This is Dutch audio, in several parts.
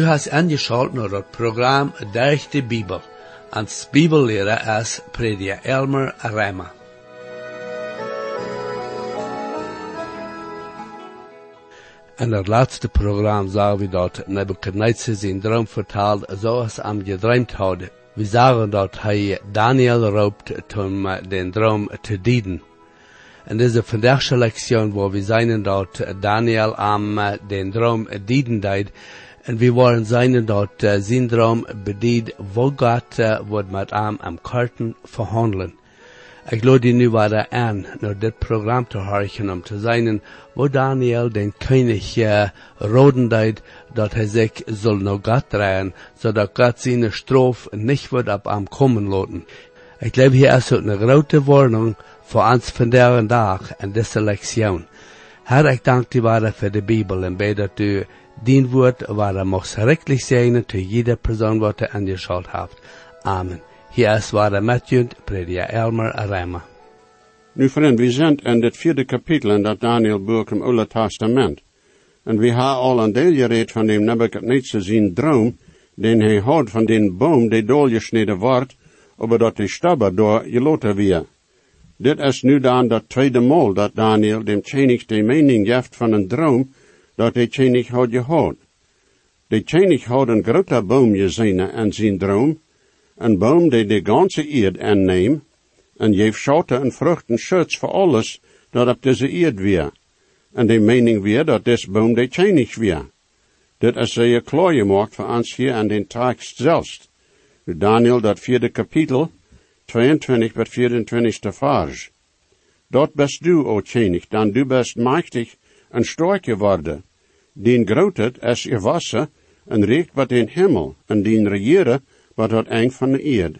Du hast angeschaut naar het programma Durch de Bibel. Als Bibellehrer is Prediger Elmer Rema. In het laatste programma zagen we dat Nebuchadnezzar zijn droom vertaald zoals hij hem gedroomd had. We zagen dat hij Daniel roept om den droom te dienen. In deze vandaagse lektion waar we zijn dat Daniel am den droom dienen deed, en we waren zijn dat uh, zijn droom bediend, wo God uh, wordt met hem am karten verhandelen. Ik lood die nu weer aan naar dit programma te horen om te zijn, wo Daniel den koning uh, roden deed, dat hij zich zal naar God draaien, zodat God zijn straf niet wordt op hem komen laten. Ik glaube, hier is een grote warning voor ons vandaag dag en deze lektion. Herr, ik dank u voor de Bijbel en bid dat u woord waar er mocht schrikkelijk zijn te jeder wat er angeschaut heeft. Amen. Hier is met u, prediker Elmer Rema. Nu vriend, we zijn in het vierde kapitel in dat Daniel-boek im Oude Testament. En we hebben al een deel gereed van dem Nebuchadnezzar zijn droom, den hij had van den boom die doorgesneden wordt, over dat de stabber door geloten weer. Dit is nu dan dat tweede maal dat Daniel dem Tjenig de mening geeft van een droom, dat de Tjenig had gehad. De Tjenig had een grote boom gezien en zijn droom, een boom die de ganze eerd aanneemt, en geeft schoten en vruchten schutz voor alles dat op deze eerd weer. En de mening weer dat des boom de Tjenig weer. Dit is zeer klaar gemaakt voor ons hier aan den tekst zelfs. Daniel dat vierde kapitel, 22 bis 24 vers. Dort bist du, o Tjenig, dan du bist machtig en sterk geworden. Den grotet es je wasser en recht wat den Himmel, en den regieren wat het eng van de eerd.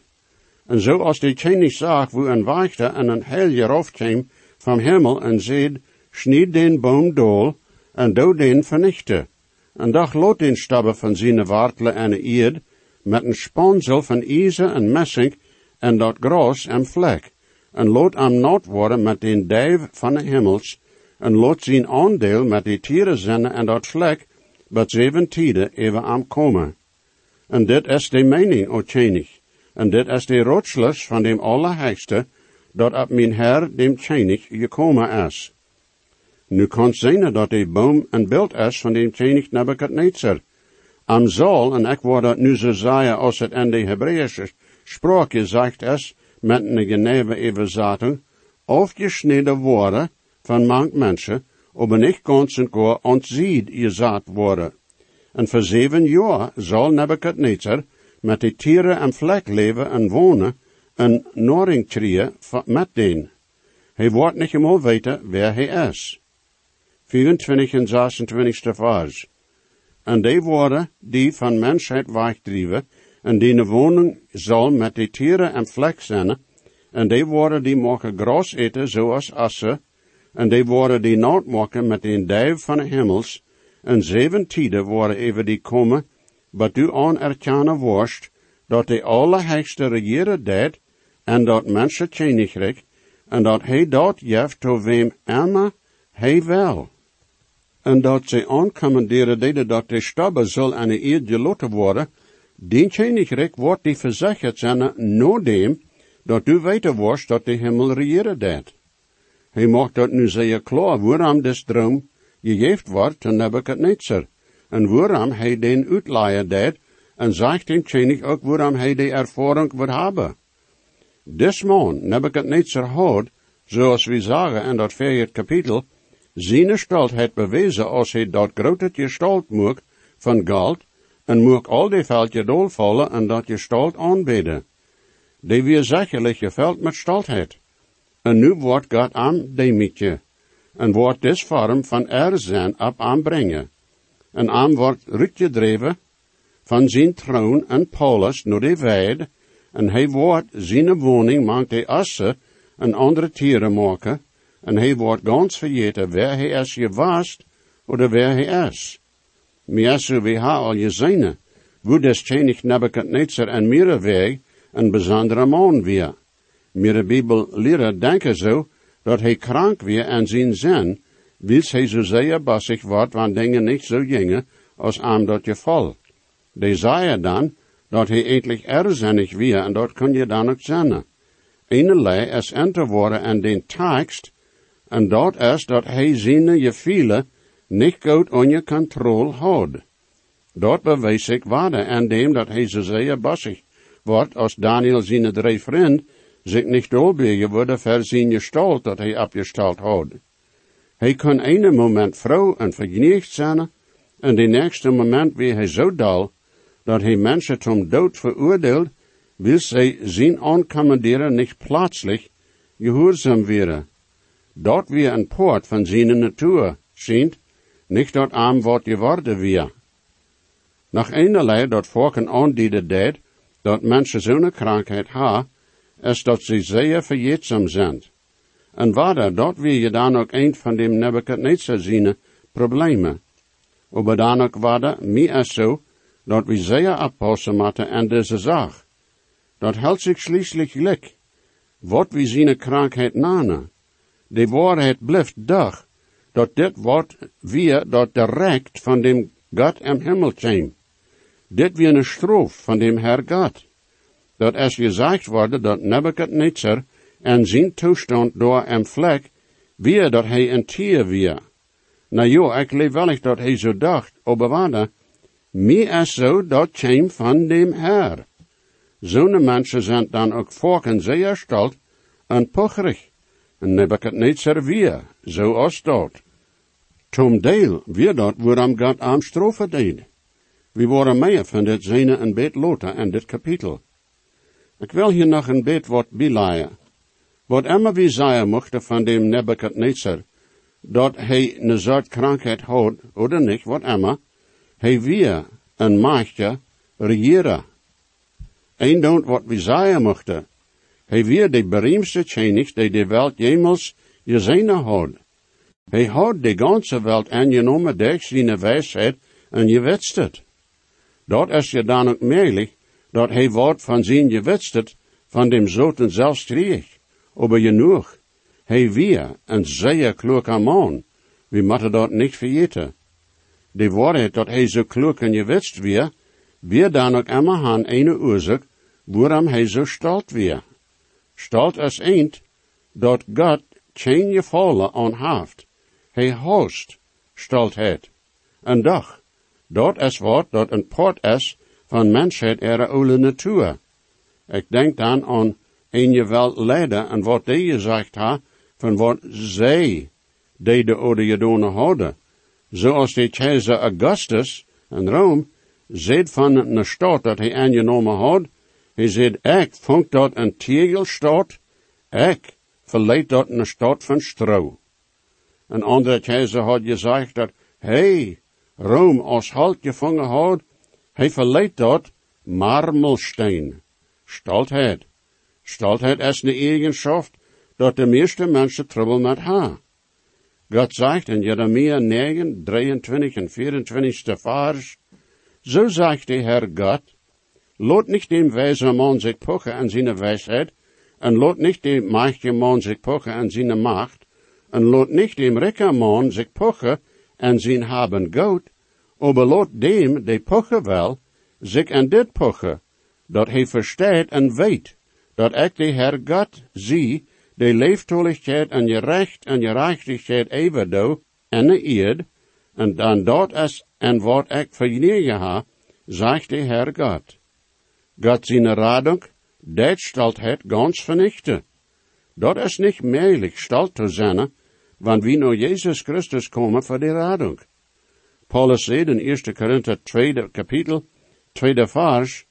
En zo als de Tjenig zag, wo een wachter en een heil kwam van Himmel en zeid, schnied den boom dool en dood den vernichte. En dag lot den stabbe van zijn wartelen en eerd, met een spansel van ijzer en messing en dat gras en vlek, en lood am nat worden met den duif van de hemels, en lood zijn aandeel met die tieren zinnen en dat vlek, wat zeven tijden even am komen. En dit is de mening, o tjenig, en dit is de rotslus van dem Allerheigste, dat op mijn Herr dem tjenig gekomen is. Nu kan zijn dat de boom een beeld is van dem tjenig Nebuchadnezzar, am zal, en ik word dat nu zo zeggen als het in de Hebreeuwse spraak gezegd is, met een geneve overzetting, afgesneden worden van mank mensen, aber nicht ganz und gar ontzied gezet worden. En voor zeven jaar zal Nebuchadnezzar met de tieren en vlek leven en wonen, en noring trieën met den. Hij wordt niet eenmaal weten wer hij is. 24 en 26 vers. En die worden die van mensheid wegdrieven, en die woning zal met de tieren en vlek zijn, en die worden die mogen gras eten zoals assen, en die worden die nood maken met een duif van de hemels, en zeven tijden worden even die komen, wat u anerkennen worst, dat de allerheigste regeren deed, en dat mensen tjenigrik, en dat hij dat jeft to wem Emma hij wel. En dat ze aankommanderen deden dat de stabbe zal aan de eerd geloten worden, den tjenigrik wordt die verzekerd zijn no dem, dat u weten worst dat de hemel regeren deed. Hij maakt dat nu zeer klaar waarom des droom gegeven wordt aan Nebuchadnezzar, en waarom hij den uitleier deed, en zegt dem tjenig ook waarom hij de ervaring wil hebben. Des man, Nebuchadnezzar had, zoals we zagen in dat vierde kapitel, zijn stoltheid bewezen als hij dat grote gestalt moek van geld, en moek al die veldje dolvallen en dat gestalt aanbeden. Die weer zekerlijk geveld met stoltheid. En nu wordt God aan demietje, en wordt des vorm van er zijn op aanbrengen. En aan wordt rutgedreven van zijn troon en Paulus naar de weid, en hij wordt zijn woning maakt hij asse en andere tieren maken, en hij wordt ganz vergeten waar hij is gewaast, of waar hij is. Meestal we ha al gezien, wo des tjenig Nebuchadnezzar en mire weg een bijzondere man weer. Mire Bibel leren denken zo, dat hij krank weer en zijn zin, wils hij zo zeer bassig wordt, want dingen niet zo gingen, als aan dat geval. Die zei dan, dat hij eindelijk erzinnig weer, en dat kun je dan ook zien. Eenelei is enter worden en den tekst, en dat is dat hij zijn je viele niet goed onder controle houdt. Dat bewijs ik waarde en dem dat hij zo zeer bassig wordt als Daniel zijn drie vriend zich niet dolbegen worden voor zijn gestalt dat hij opgesteld houdt. Hij kan ene moment vrouw en vergenicht zijn, en de nächste moment wie hij zo dal, dat hij mensen zum dood veroordeelt, wil zij zijn aankommanderen niet plaatselijk gehoorzaam werden. Dat weer een poort van zijn natuur schijnt, niet dat arm wordt geworden weer. Nach eenerlei dat volken aandieden deed, dat mensen zo'n krankheid ha, is dat ze zeer verjetzaam zijn. En waarder, dat wil je dan ook een van dem Nebuchadnezzar zien problemen. Maar dan ook waarder, mij is zo, dat we zeer oppassen moeten en deze zaak. Dat houdt zich schließlich gelijk. Wat we zien krankheid nane. De waarheid blijft dag, dat dit wordt weer dat direct van dem God im Himmel kwam. Dit weer een stroof van dem Herr God. Dat als gezegd wordt dat Nebuchadnezzar en zijn toestand door en vlek, weer dat hij een tier weer. Nou jo, ik leef wel dat hij zo dacht, maar Mir is zo dat kwam van dem Herr. Zo'n mensen zijn dan ook volken zeer stolz en pocherig. En Nebuchadnezzar weer, zo als dat. Tom deel, weer dat waarom God aan strofe deed. We worden meer van dit zene een beet loten en dit kapitel. Ik wil hier nog een beet wat. Wat immer wie zeggen mochten van dem Nebuchadnezzar, dat hij een soort krankheid had, of niet, wat immer, hij weer een machtje regeren. Een doet wat we zeggen mochten. Hij weer de bereemste tjenig die de welt jemals gezien had. Hij had de ganze welt aangenomen durch zijn wijsheid en je wetst het. Dat is je dan ook merkelijk, dat hij wordt van zijn je wetst het, van dem zoten zelfs kreeg. Aber genoeg. Hij weer een zeer kloeke man. We moeten dat niet vergeten de waarheid dat hij zo klug en gewetst weer, weer dan ook immer han eine oorzaak, waarom hij zo stalt weer. Stalt als eend, dat God geen gevallen aan heeft. Hij host het. En doch, dat is wat dat een part is van mensheid er oude natuur. Ik denk dan aan een geweld leider en wat die gezegd ha, van wat zij, die de oude gedonen hadden zoals de keizer Augustus in Rome, zegt van een stad dat hij aangenomen had, hij zegt, ik vond dat een tegelstad, ik verleid dat een stad van stro. Een andere keizer had gezegd dat, hey, Rome als halt gevangen had, hij verleidt dat marmelsteen. Stoltheid. Stoltheid is een eigenschap dat de meeste mensen trouble met ha. God zegt in Jeremia 9, 23 en 24 vers, so sagt der Herr Gott, lot nicht dem weisen Mann sich pochen an seine Weisheit, en lot nicht dem machtigen Mann sich pochen an seine Macht, en lot nicht dem ricker Mann sich pochen an sein haben Gout, aber lot dem, de pochen wel, sich an dit pochen, dat hij versteht en weet, dat ik de Herr Gott zie, de leeftoligheid en je recht en je rechtigheid even doe, en de eerd, en dan dat is en wat ik vernieuwen ha, zegt de Herr God. God zijn radung, dat stelt het ganz vernichten. Dat is niet mogelijk stelt te zijn, wanneer we naar Jezus Christus komen voor de radung. Paulus zei in 1 Korinther 2 kapitel, 2 vers,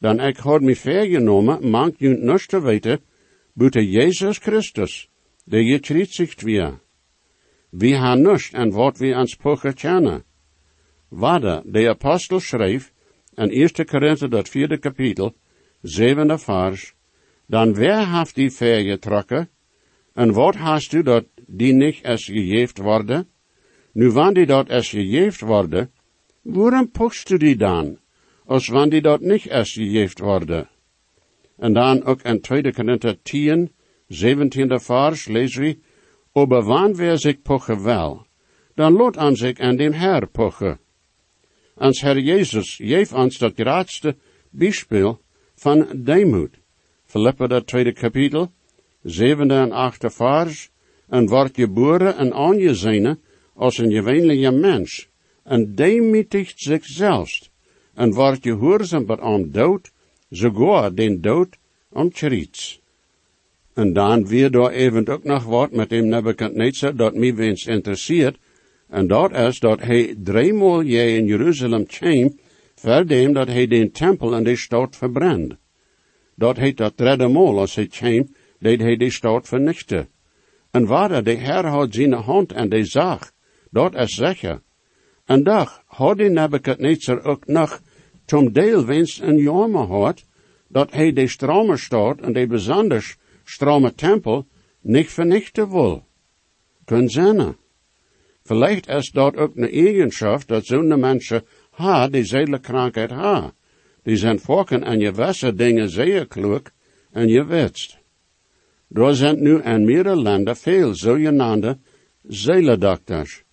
dan ik had me vergenomen, mank je niet te weten, buite Jezus Christus, der gekreuzigt wir. Wir haben nicht an wat wir ans Poche kennen. Wada, der Apostel schreef, in 1. Korinther, dat vierde kapitel, zevende vers, dan wer haft die ver getrokken, en wat hast du dat die nicht es gejeft worden? Nu wann die es gejeft worden, waarom pochst du die dan, als wann die dat nicht gejeft worden? En dan ook in 2 Korinther 10, 17 vers we, aber wann wer sich poche wel, dan lot an sich an dem Herr poche. Ans Herr Jesus geef ons dat grootste Beispiel van deemoed. Philippa dat tweede kapitel, zevende en achte vers, en wordt geboren en aangezien als een gewöhnlicher mens, en demütigt zichzelf, en wordt gehoorzaam bij aan dood, sogar den dood om triets. En dan weer door even ook nog wat met hem Nebuchadnezzar dat mij wens interesseert, en dat is dat hij driemaal je in Jeruzalem kwam, verdem dat hij den tempel en de stad verbrand. Dat hij dat derde als hij kwam, deed hij de stad vernichten. En waar de Heer had zijn hand en de zag, dat is zeker. En dag had de Nebuchadnezzar ook nog zum deel wens een jammer gehad, dat hij de strome stad en de besonders strome tempel niet vernichten wil. Kun zijn. Vielleicht is dat ook een eigenschap dat zo'n mensen ha, die zedelkrankheid ha. Die zijn volken en je wesse dingen zeer klug en je wetst. Er zijn nu in meerdere landen veel zogenaamde zelendokters.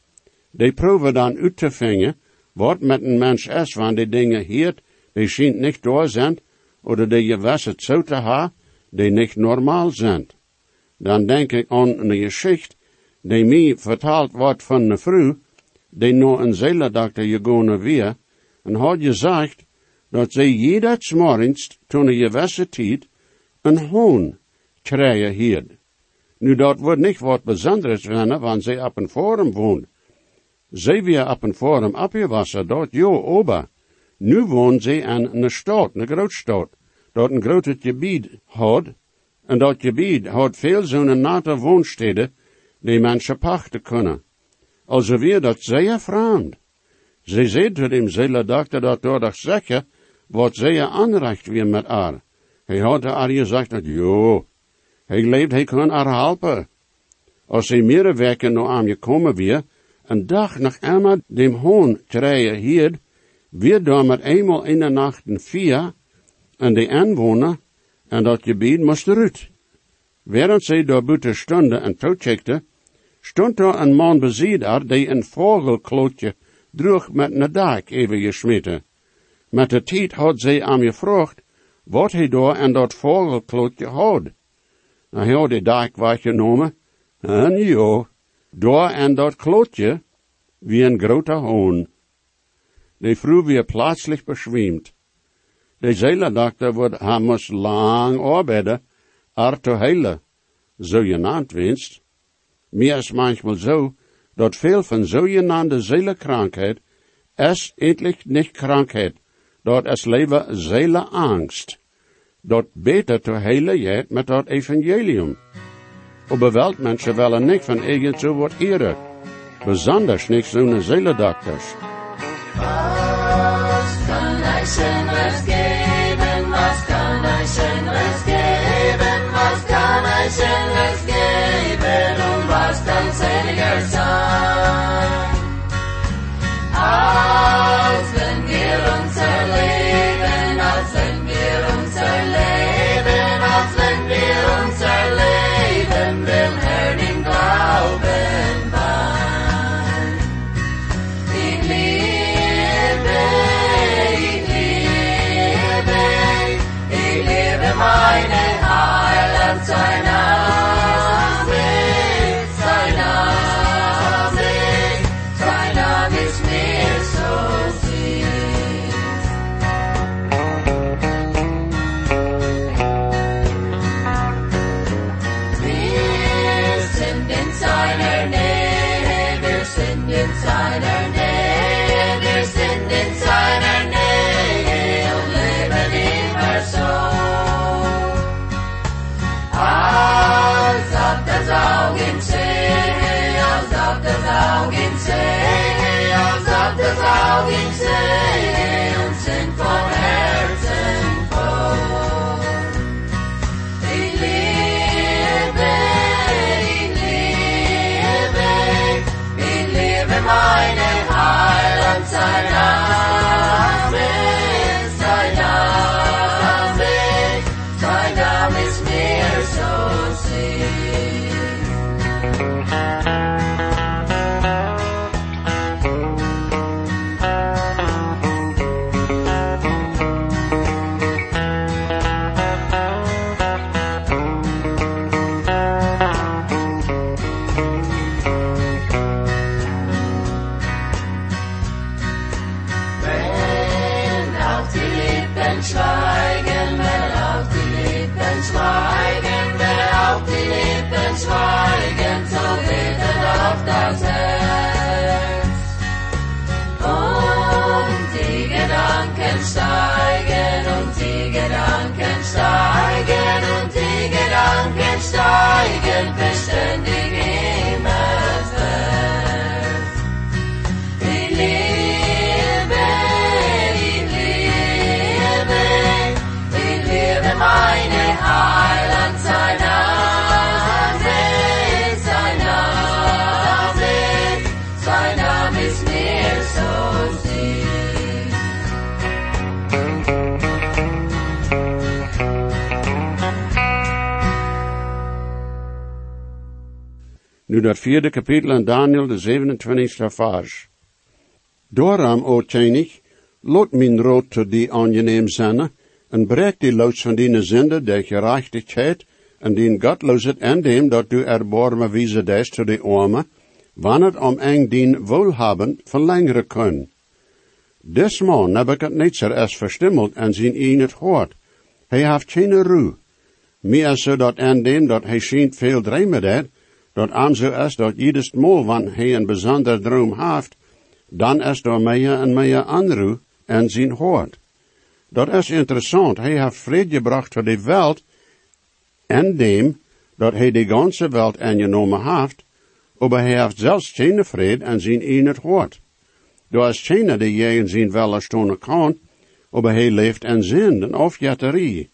Die proeven dan uit te vinden wat met een mens is, wanneer die dingen hier, die schijnt niet door zijn, of die je het zo te ha, die niet normaal zijn. Dan denk ik aan een geschichte die mij vertaald wordt van een vrouw, die naar een zeledokter gegaan weer, en had gezegd dat zij jedes morgens, toen een gewisse tijd, een hoon krijgen hier. Nu, dat wordt niet wat bijzonders zijn, want zij op een forum woont. Zij weer op een forum opgewassen, dat jo ober. Nu woont zij in een stad, een grootstad, dat een groot gebied had, en dat gebied had veel zo'n nate woonsteden, die mensen pachten kunnen. Also weer dat zeer vreemd. Zij zei tot hem, zij dacht dat door dat zeggen, wat zeer aanrecht weer met haar. Hij had haar gezegd dat, jo, hij leeft, hij kan haar helpen. Als hij meer weken naar aan gekomen weer, een dag nog eenmaal dem hoon krijgen hier, weer daar met eenmaal in de nacht een vier, en de inwoner, en dat gebied moest eruit. Während zij daar buiten stonden en toecheckte, stond daar een man beziedaar die een vogelklootje droeg met een dak even gesmeten. Met de tijd had zij aan gevraagd, wat hij daar en dat vogelklootje had. Nou, hij had de dak weggenomen, en jo, daar en dat klootje, wie een grote hoon. De vrouw weer plaatselijk beschwemd. De zeeledokter wordt hij moest lang arbeiden, er te heilen, zo je naam winst. Meer is manchmal zo, dat veel van zogenaamde zelenkrankheid is eindelijk niet krankheid, dat is leven zelenangst. Dat beter te heilen je met dat evangelium. Aber Weltmenschen willen niet van eigen zo wat eren. Besonders niet zo'n zelendokters. Was? Augen sehen, als ob das Heiligen beständig. Nu dat vierde kapitel in Daniel, de 27ste vers. Daarom, o Tjenig, lot min rood die aangeneem zijn, en breek die los van die zinde der gerechtigheid, en die godloosheid en dem dat du erbarme wiese des tot die arme, wanneer om eng dien wohlhaben verlängeren kun. Des man Nebuchadnezzar is verstimmeld en zijn een het hoort. Hij heeft geen roe. Meer zo dat en dem dat hij schijnt veel dreimen deed, dat aan is dat jedes mol wanneer hij een bijzonder droom heeft, dan is er meer en meer aanroe en zijn hoort. Dat is interessant. Hij heeft vrede gebracht voor de wereld en dem dat hij de ganze wereld aangenomen heeft, maar hij heeft zelfs geen vrede en zijn het hoort. Daar is geen die je in zijn wel stonen kan, maar hij leeft en zin en afjetterie.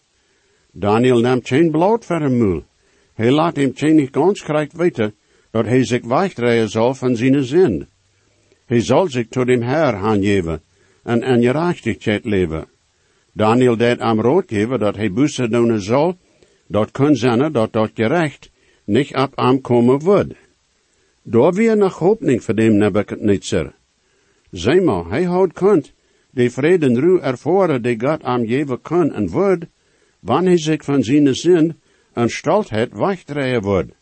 Daniel neemt geen bloot voor hem. Hij laat hem niet ganz krijgt weten dat hij zich wegdraaien zal van zijn zin. Hij zal zich tot dem Herr aangeven en in gerechtigheid leven. Daniel deed am rood geven dat hij bussen doen zal, dat kun zijn dat dat gerecht niet op am komen wordt. Daar weer nog hoopning voor dem Nebuchadnezzar. Zeg maar, hij houdt kunt, de vrede en ruw ervoeren die God am geven kan en wordt, wanneer hij zich van zijn zin en stoltheid wegdraaien wordt.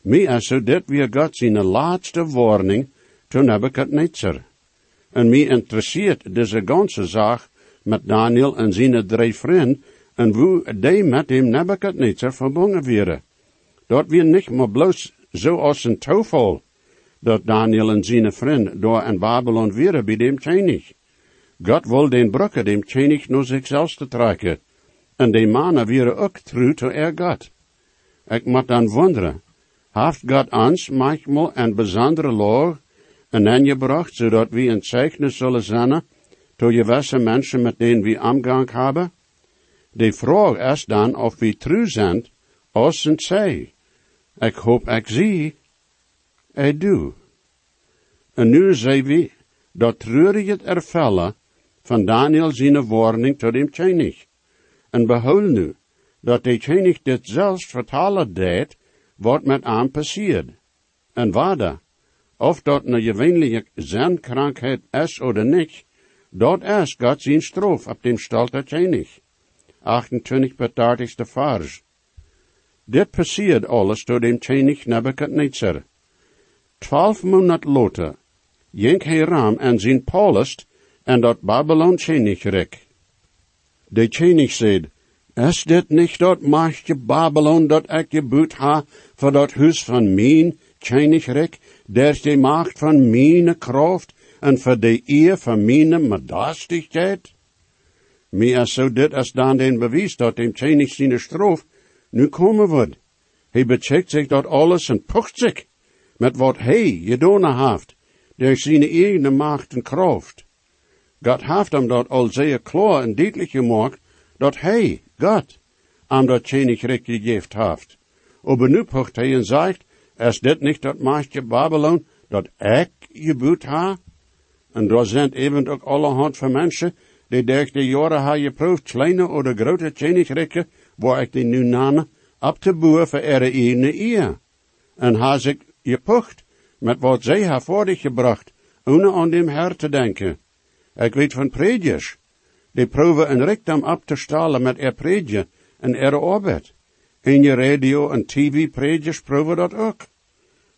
Mij is zo dit weer God zijn laatste warning to Nebuchadnezzar. En mij interesseert deze ganze zaak met Daniel en zijn drie vrienden en hoe die met hem Nebuchadnezzar verbonden werden. Dat weer niet maar bloos zo als een toeval, dat Daniel en zijn vriend door in Babylon werden bij dem König. God wil den brukken dem König naar zichzelf te trekken, en de mannen werden ook trouw er God. Ik moet dan wonderen, heeft God ons manchmal een bijzondere loog en aangebracht, zodat we een zeichnis zullen zijn, to gewisse mensen met denen we omgang hebben? De vraag is dan of we trouw zijn, als en zij. Ik hoop ik zie. Ik doe. En nu zei we dat treurige ervallen van Daniel zijn warning tot hem König. En behoud nu, dat de König dit zelfs vertalen deed, wat met hem passiert. En waarde, of dat een gewöhnliche Zernkrankheid is oder niet, dat is God zijn stroof op dem stolte König. 28 betartigste vers. Dit passiert alles door dem König Nebuchadnezzar. Twaalf maanden later, jenk hij ram en zijn palest en dat Babylon König rek. De König zei, is dit niet dat machtje Babylon dat ik gebouwd ha voor dat huis van mijn König der de macht van mijn kracht en voor de eer van mijn medastigheid? Meer zo dit als dan den bewijs dat dem König zijn stroof nu komen wordt. Hij becheckt zich dat alles en pucht zich met wat hij gedaan heeft, door zijn eigen macht en kracht. God heeft hem dat al zeer klaar en duidelijk gemaakt, dat hij, God, hem dat Königreich gegeven heeft. Aber nu pucht hij en zegt, is dit niet dat machtje Babylon, dat ik gebouwd ha? En daar zijn even ook allerhand van mensen, die durch de jaren ha geproefd, kleine oder grote Königreiche, waar ik die nu name, op te boeren voor ihre eigen eer. En ha zich gepucht, met wat zij ha voor gebracht, ohne aan dem Herr te denken. Ik weet van predjes, die proeven een rijkdom op te stalen met er predje en er arbeid. In je radio en tv predjes proeven dat ook.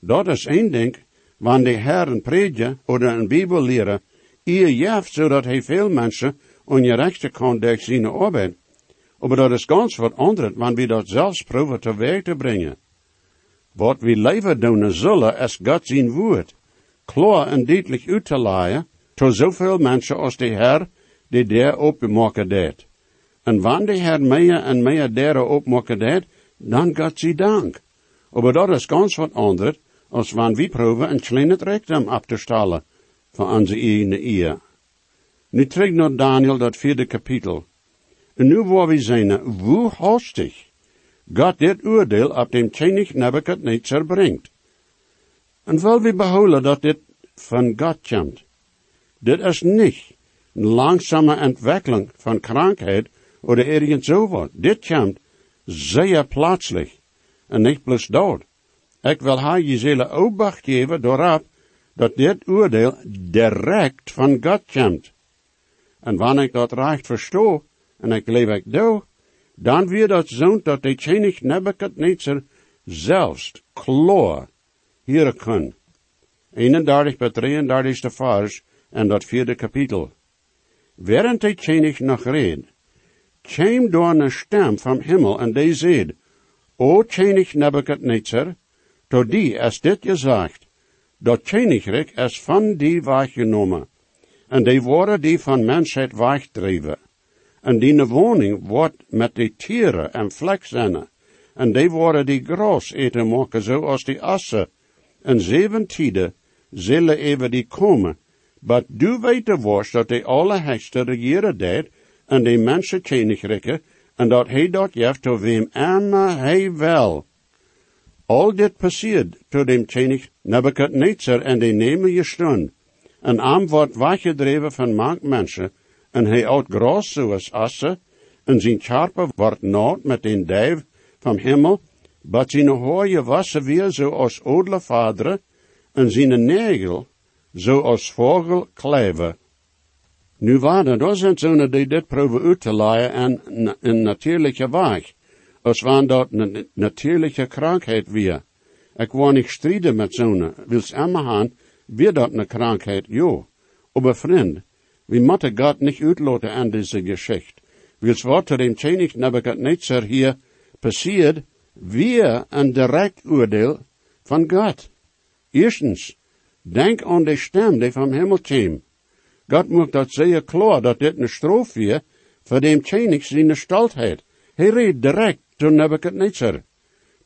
Dat is één ding, wanneer de Herr een predje oder een Bibel leren, ihr jeft zodat hij veel mensen ongerechte kan durch zijn arbeid. Maar dat is ganz wat anders, wanneer we dat zelfs proberen te werk te brengen. Wat we leven doen zullen, als God zijn woord, klaar en duidelijk uit te leiden, tot zoveel mensen als de Heer, die daar opmaken deed. En wanneer de Heer meer en meer daar opmaken deed, dan God ze dank. Maar dat is ganz wat anders, als wanneer we proberen een klein rectum op te stellen van onze eigen eer. Nu terug naar Daniel, dat vierde kapitel. En nu waar we zijn, hoe hastig God dit oordeel op dem König Nebuchadnezzar brengt. En wel we behouden dat dit van God komt. Dit is niet een langzame ontwikkeling van krankheid of ergens zo wat. Dit komt zeer plaatselijk en niet plus dood. Ik wil haar je zele opbacht geven doorop dat dit oordeel direct van God komt. En wanneer ik dat recht verstoor, en ik leef ik doe, dan weer dat zo'n dat de König Nebuchadnezzar zelfs kloor hier kan. 31 bij 33 de vers en dat vierde kapitel. Während de König nog reed, kwam door een stem van hemel en die zei, O König Nebuchadnezzar, tot die is dit gezegd, dat Königreich is van die weggenomen, en die worden die van mensheid wegdreven. En die woning wordt met die tieren en vlekzinnen. En die worden die gras eten maken zoals die assen. En zeven tijden zullen even die komen. Maar du weet worst dat die Allerhechste regeren deed en die mensen koninkrijken en dat hij dat jeft tot wem immer hij wel. Al dit passiert tot dem koning Nebuchadnezzar en die nemen je. En arm wordt weggedreven van mank mensen en hij oud gras zoals assen, en zijn charpe wordt nood met een duif van hemel, maar zijn hooie wassen weer zoals odele vaderen, en zijn negel zoals vogel kleven. Nu waren er zijn zonen die dit probeer uit te leiden en een natuurlijke weg, als wanneer dat een natuurlijke krankheid weer. Ik wil niet strijden met zonen, wils emmer weer dat een krankheid, jo. Aber vriend, we moeten God niet uitloten aan deze geschichte. Wils wat er dem König Nebuchadnezzar hier passiert, weer een direct oordeel van God. Eerstens, denk aan de stem die van hemel kwam. God moet dat zeer klaar dat dit een stroof weer voor dem König zijn staltheid. Hij reed direct tot Nebuchadnezzar.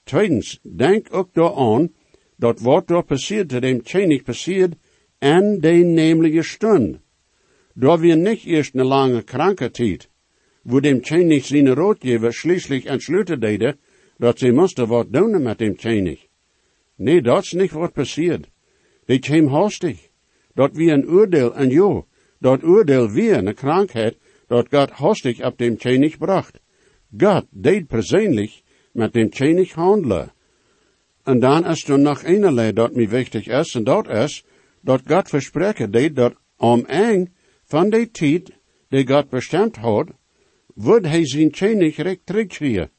Tweitens, denk ook daaraan dat wat er passiert te dem König passiert en de nemelijke stund. Da wir nicht erst eine lange Krankheit, wo dem König seine Rotgeber schließlich entschlüte dede, dat sie musste wat doen mit dem König. Nee, dat's nicht wat passiert. Die käm hastig. Dat wie ein Urteil, en jo, dat Urteil wie eine Krankheit, dat Gott hastig ab dem König bracht. Gott deed persönlich mit dem König handelen. En dan is er nog een dat mij wichtig is, en dat is, dat God verspreken deed dat om eng van de tijd die God bestemd had, wordt hij zijn koninkrijk terugkrijgen.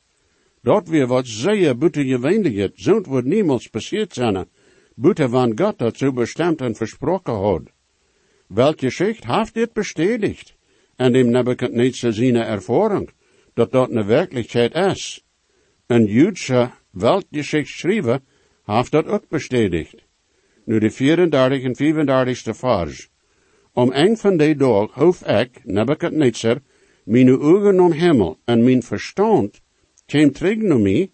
Dat weer wat zeer buitengewöhnlich is, zo'n wordt niemals passiert zijn, buiten van God dat zo bestemd en versproken had. Welke Schicht heeft dit bestätigt? En dem Nebuchadnezzar zijn ervaring, dat dat een werkelijkheid is. Een Joodse Weltgeschichte heeft dat ook bestätigt. Nu de 34 en 35 vers. Om een van die dag hoef ik, Nebuchadnezzar, mijn ogen om hemel en mijn verstand naar mij,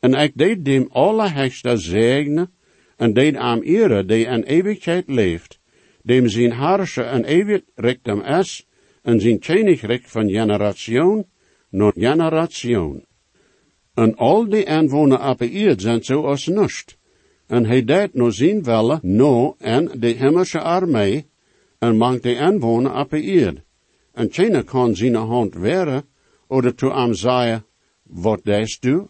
en ik deed dem Allerhechste zegnen, en deed aan ere die in eeuwigheid leeft, dem zijn harsche en eeuwig rechtem is, en zijn koninkrijk van generation naar generation. En al die inwoner op zijn zoals nust. En hij deed nog zien welle, no en de hemelse armee, en mangt de inwoner op. En keiner kan zijn hand weren, oder to am zeggen, wat deest du?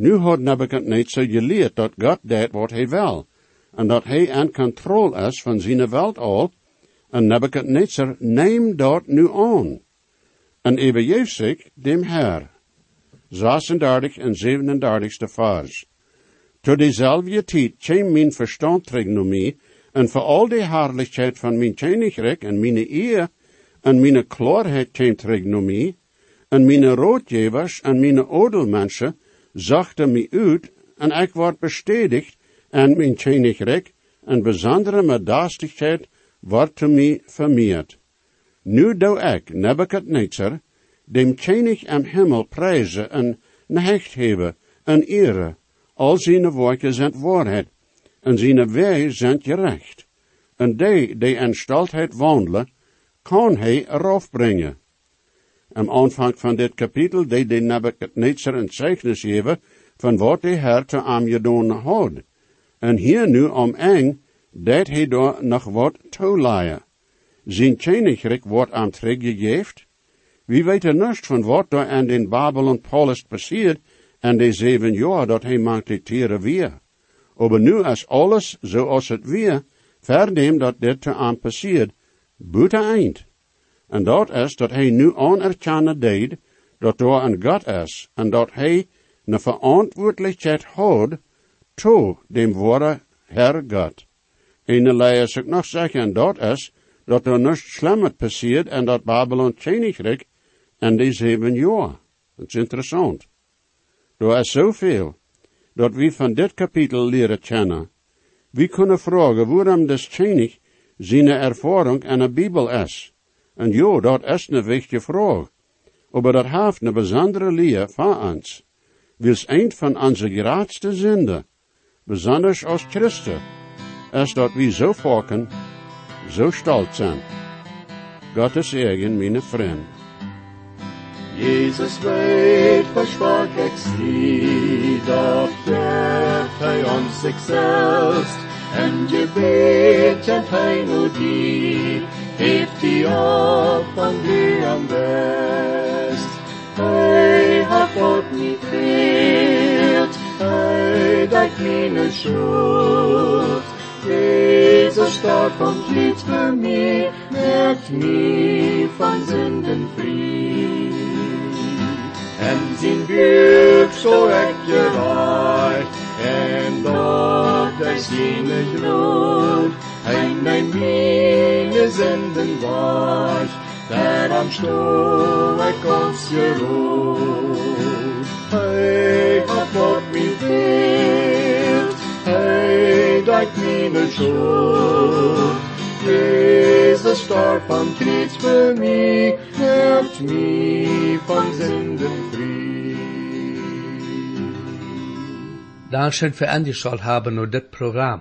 Nu had Nebuchadnezzar geleerd dat God deed wat hij wil, en dat hij in controle is van zijn welt al, en Nebuchadnezzar neemt dat nu aan. En übergeeft zich dem Herr. 36 en 37 vers. Tot dezelfde tijd kwam mijn verstand terug naar mij, en voor al die herrlichheid van mijn koninkrijk en mijn eer, en mijn klaarheid kwam terug naar mij, en mijn roodgevers en mijn odelmensen zachten mij uit, en ik word bestätigt, en mijn tjenigrik, en bijzondere medastigheid wordt te mij vermeerd. Nu doe ik, Nebuchadnezzar, dem tjenig am Himmel prijzen en necht hebben en ere. Al zijn woorden zijn waarheid, en zijn wij zijn gerecht. En die, die in staltheid wandelen, kan hij erop brengen. Am aanvang van dit kapitel deed de Nebuchadnezzar een zeichnis geven van wat de Heer te am gedaan had. En hier nu om eng, dat hij door nog wat toelaaien. Zijn tjenigrik wordt aan teruggegeven. Wie weet er niets van wat daar aan in Babylon Paulus passiert en de zeven jaar dat hij maltreteren weer. Aber nu is alles zoals het weer, verneem dat dit te aan passiert, buiten eind. En dat is dat hij nu anerkennen deed, dat er een God is, en dat hij een verantwoordelijkheid had, toe dem ware Herr God. En lees ik nog zeggen, en dat is, dat er niets slimmer passiert en dat Babylon Königreich en die zeven jaar. Dat is interessant. Er is zoveel dat we van dit kapitel leren kennen. We kunnen vragen waarom des König zijn ervaring en de Bibel is. En ja, dat is een wichtige vraag. Maar dat heeft een bijzondere leer van ons. Wils een van onze grootste zinden, besonders als Christen, is dat we zo vaken, zo stolz zijn. Gottes eigen, mijn vriend. Jesus weet versprach ik dat geeft hij ons zichzelf. En gebed kent hij nu die, heeft hij op van die am best. Hij hat God niet veert, hij dat meine schuld. Starb vom Glied für mich, merkt mich von Sünden frei. En zijn buik zo ek gewaai, en dat hij zijn gloed, hij mijn mine zenden was, daarom stoel ik ons gerood. Hij had wat mij veert, hij dat mine schuld, Jezus starb am Kreuz für mich, hebt mich von Sünden frei. Dankeschön für angeschaut haben nur dit Programm.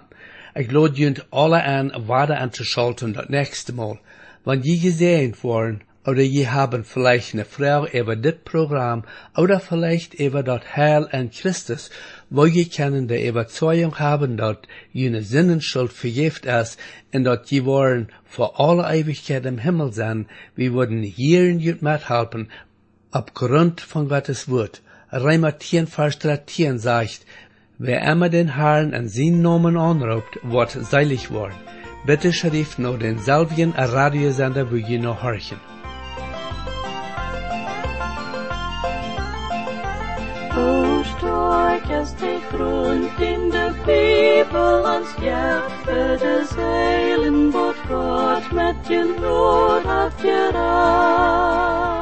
Ich lade junt alle an, weiter anzuschalten das nächste Mal. Wenn je gesehen worden, oder je haben vielleicht eine Frage über dit Programm, oder vielleicht über das Heil an Christus, wo je können der Überzeugung haben, dass jene Sinnenschuld vergift ist, und dass je wollen vor aller Ewigkeit im Himmel sein, wir würden hier in jut mithelfen, aufgrund von Gottes Wort. Reimer 10, Vers 13 sagt, Wer immer den Herrn an seinen Namen anruft, wird seilig worden. Bitte schrift noch den selben Radiosender, wo ihr noch horchen. Is de grond in de Bibel ons ja, het is heilen wat God met je nood had gedaan.